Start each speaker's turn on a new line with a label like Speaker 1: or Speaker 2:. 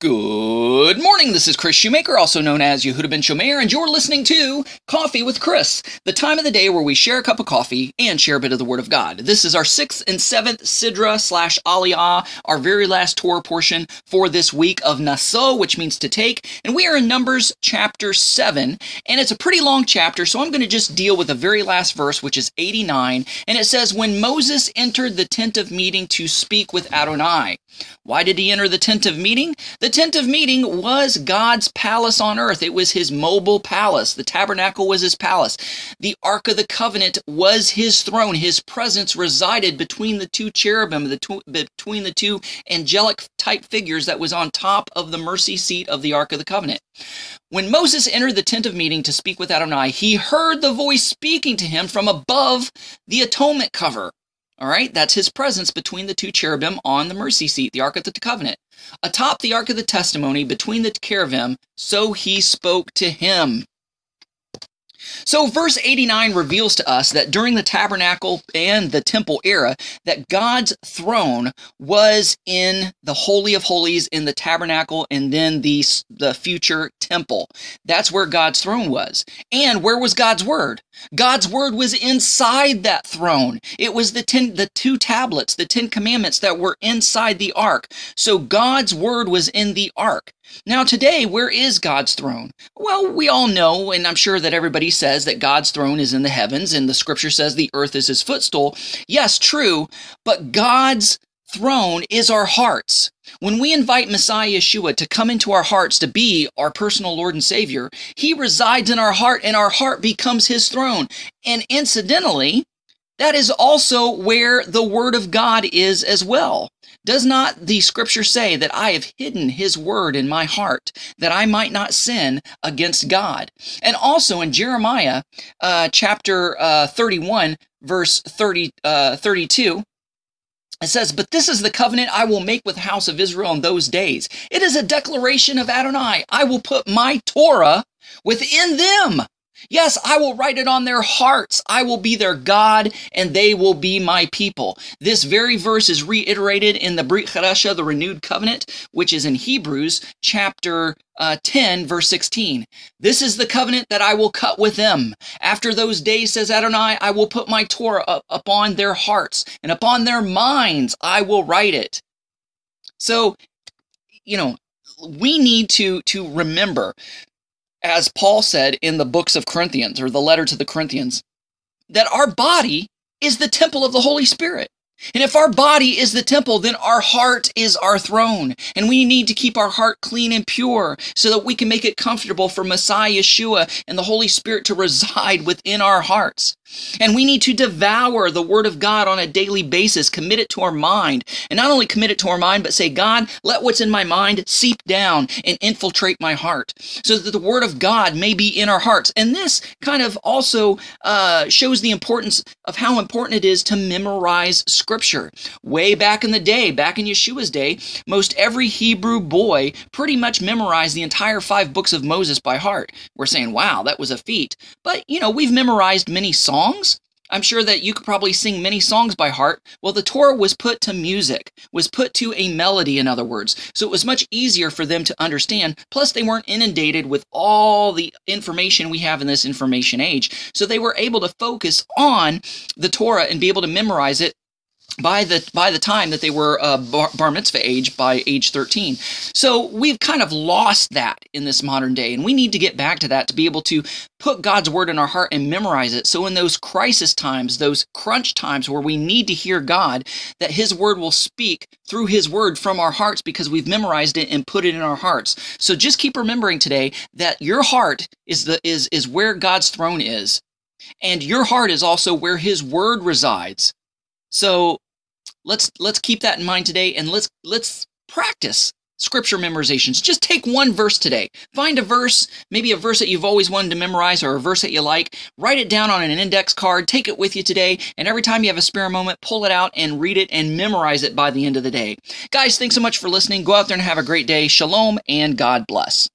Speaker 1: Good morning. This is Kris Shoemaker, also known as Yehudah ben Shomeyr, and you're listening to Coffee with Kris, the time of the day where we share a cup of coffee and share a bit of the Word of God. This is our sixth and seventh Sidra slash Aliyah, our very last Torah portion for this week of Naso, which means to take, and we are in Numbers chapter 7, and it's a pretty long chapter, so I'm going to just deal with the very last verse, which is 89, and it says, When Moses entered the tent of meeting to speak with Adonai. Why did he enter the tent of meeting? The tent of meeting was God's palace on earth. It was his mobile palace. The tabernacle was his palace. The Ark of the Covenant was his throne. His presence resided between the two cherubim, the two, between the two angelic type figures that was on top of the mercy seat of the Ark of the Covenant. When Moses entered the tent of meeting to speak with Adonai, he heard the voice speaking to him from above the atonement cover. All right, that's his presence between the two cherubim on the mercy seat, the Ark of the Covenant. Atop the Ark of the Testimony, between the cherubim, so he spoke to him. So verse 89 reveals to us that during the tabernacle and the temple era that God's throne was in the holy of holies in the tabernacle and then the the future temple. That's where God's throne was. And where was God's word? God's word was inside that throne. It was the ten, the two tablets, the 10 commandments that were inside the ark. So God's word was in the ark. Now, today, where is God's throne? Well, we all know, and I'm sure that everybody says that God's throne is in the heavens, and the scripture says the earth is his footstool. Yes, true, but God's throne is our hearts. When we invite Messiah Yeshua to come into our hearts to be our personal Lord and Savior, he resides in our heart, and our heart becomes his throne. And incidentally, that is also where the Word of God is as well. Does not the scripture say that I have hidden his word in my heart that I might not sin against God? And also in Jeremiah uh, chapter uh, 31, verse 30, uh, 32, it says, But this is the covenant I will make with the house of Israel in those days. It is a declaration of Adonai. I will put my Torah within them Yes, I will write it on their hearts. I will be their God, and they will be my people. This very verse is reiterated in the Brit Chadasha, the renewed covenant, which is in Hebrews chapter uh, 10, verse 16. This is the covenant that I will cut with them. After those days, says Adonai, I will put my Torah up upon their hearts, and upon their minds I will write it. So, you know, we need to to remember as Paul said in the books of Corinthians or the letter to the Corinthians, that our body is the temple of the Holy Spirit. And if our body is the temple, then our heart is our throne. And we need to keep our heart clean and pure so that we can make it comfortable for Messiah Yeshua and the Holy Spirit to reside within our hearts. And we need to devour the Word of God on a daily basis, commit it to our mind. And not only commit it to our mind, but say, God, let what's in my mind seep down and infiltrate my heart so that the Word of God may be in our hearts. And this kind of also uh, shows the importance of how important it is to memorize Scripture. Way back in the day, back in Yeshua's day, most every Hebrew boy pretty much memorized the entire five books of Moses by heart. We're saying, wow, that was a feat. But, you know, we've memorized many songs songs? I'm sure that you could probably sing many songs by heart. Well, the Torah was put to music, was put to a melody, in other words. So it was much easier for them to understand. Plus, they weren't inundated with all the information we have in this information age. So they were able to focus on the Torah and be able to memorize it by the by the time that they were uh, bar, bar, mitzvah age by age 13 so we've kind of lost that in this modern day and we need to get back to that to be able to put god's word in our heart and memorize it. So in those crisis times those crunch times where we need to hear god that his word will speak through his word from our hearts because we've memorized it and put it in our hearts. So just keep remembering today that your heart is the is is where god's throne is and your heart is also where his word resides so let's let's keep that in mind today and let's let's practice scripture memorizations. Just take one verse today. Find a verse, maybe a verse that you've always wanted to memorize or a verse that you like. Write it down on an index card, take it with you today, and every time you have a spare moment, pull it out and read it and memorize it by the end of the day. Guys, thanks so much for listening. Go out there and have a great day. Shalom and God bless.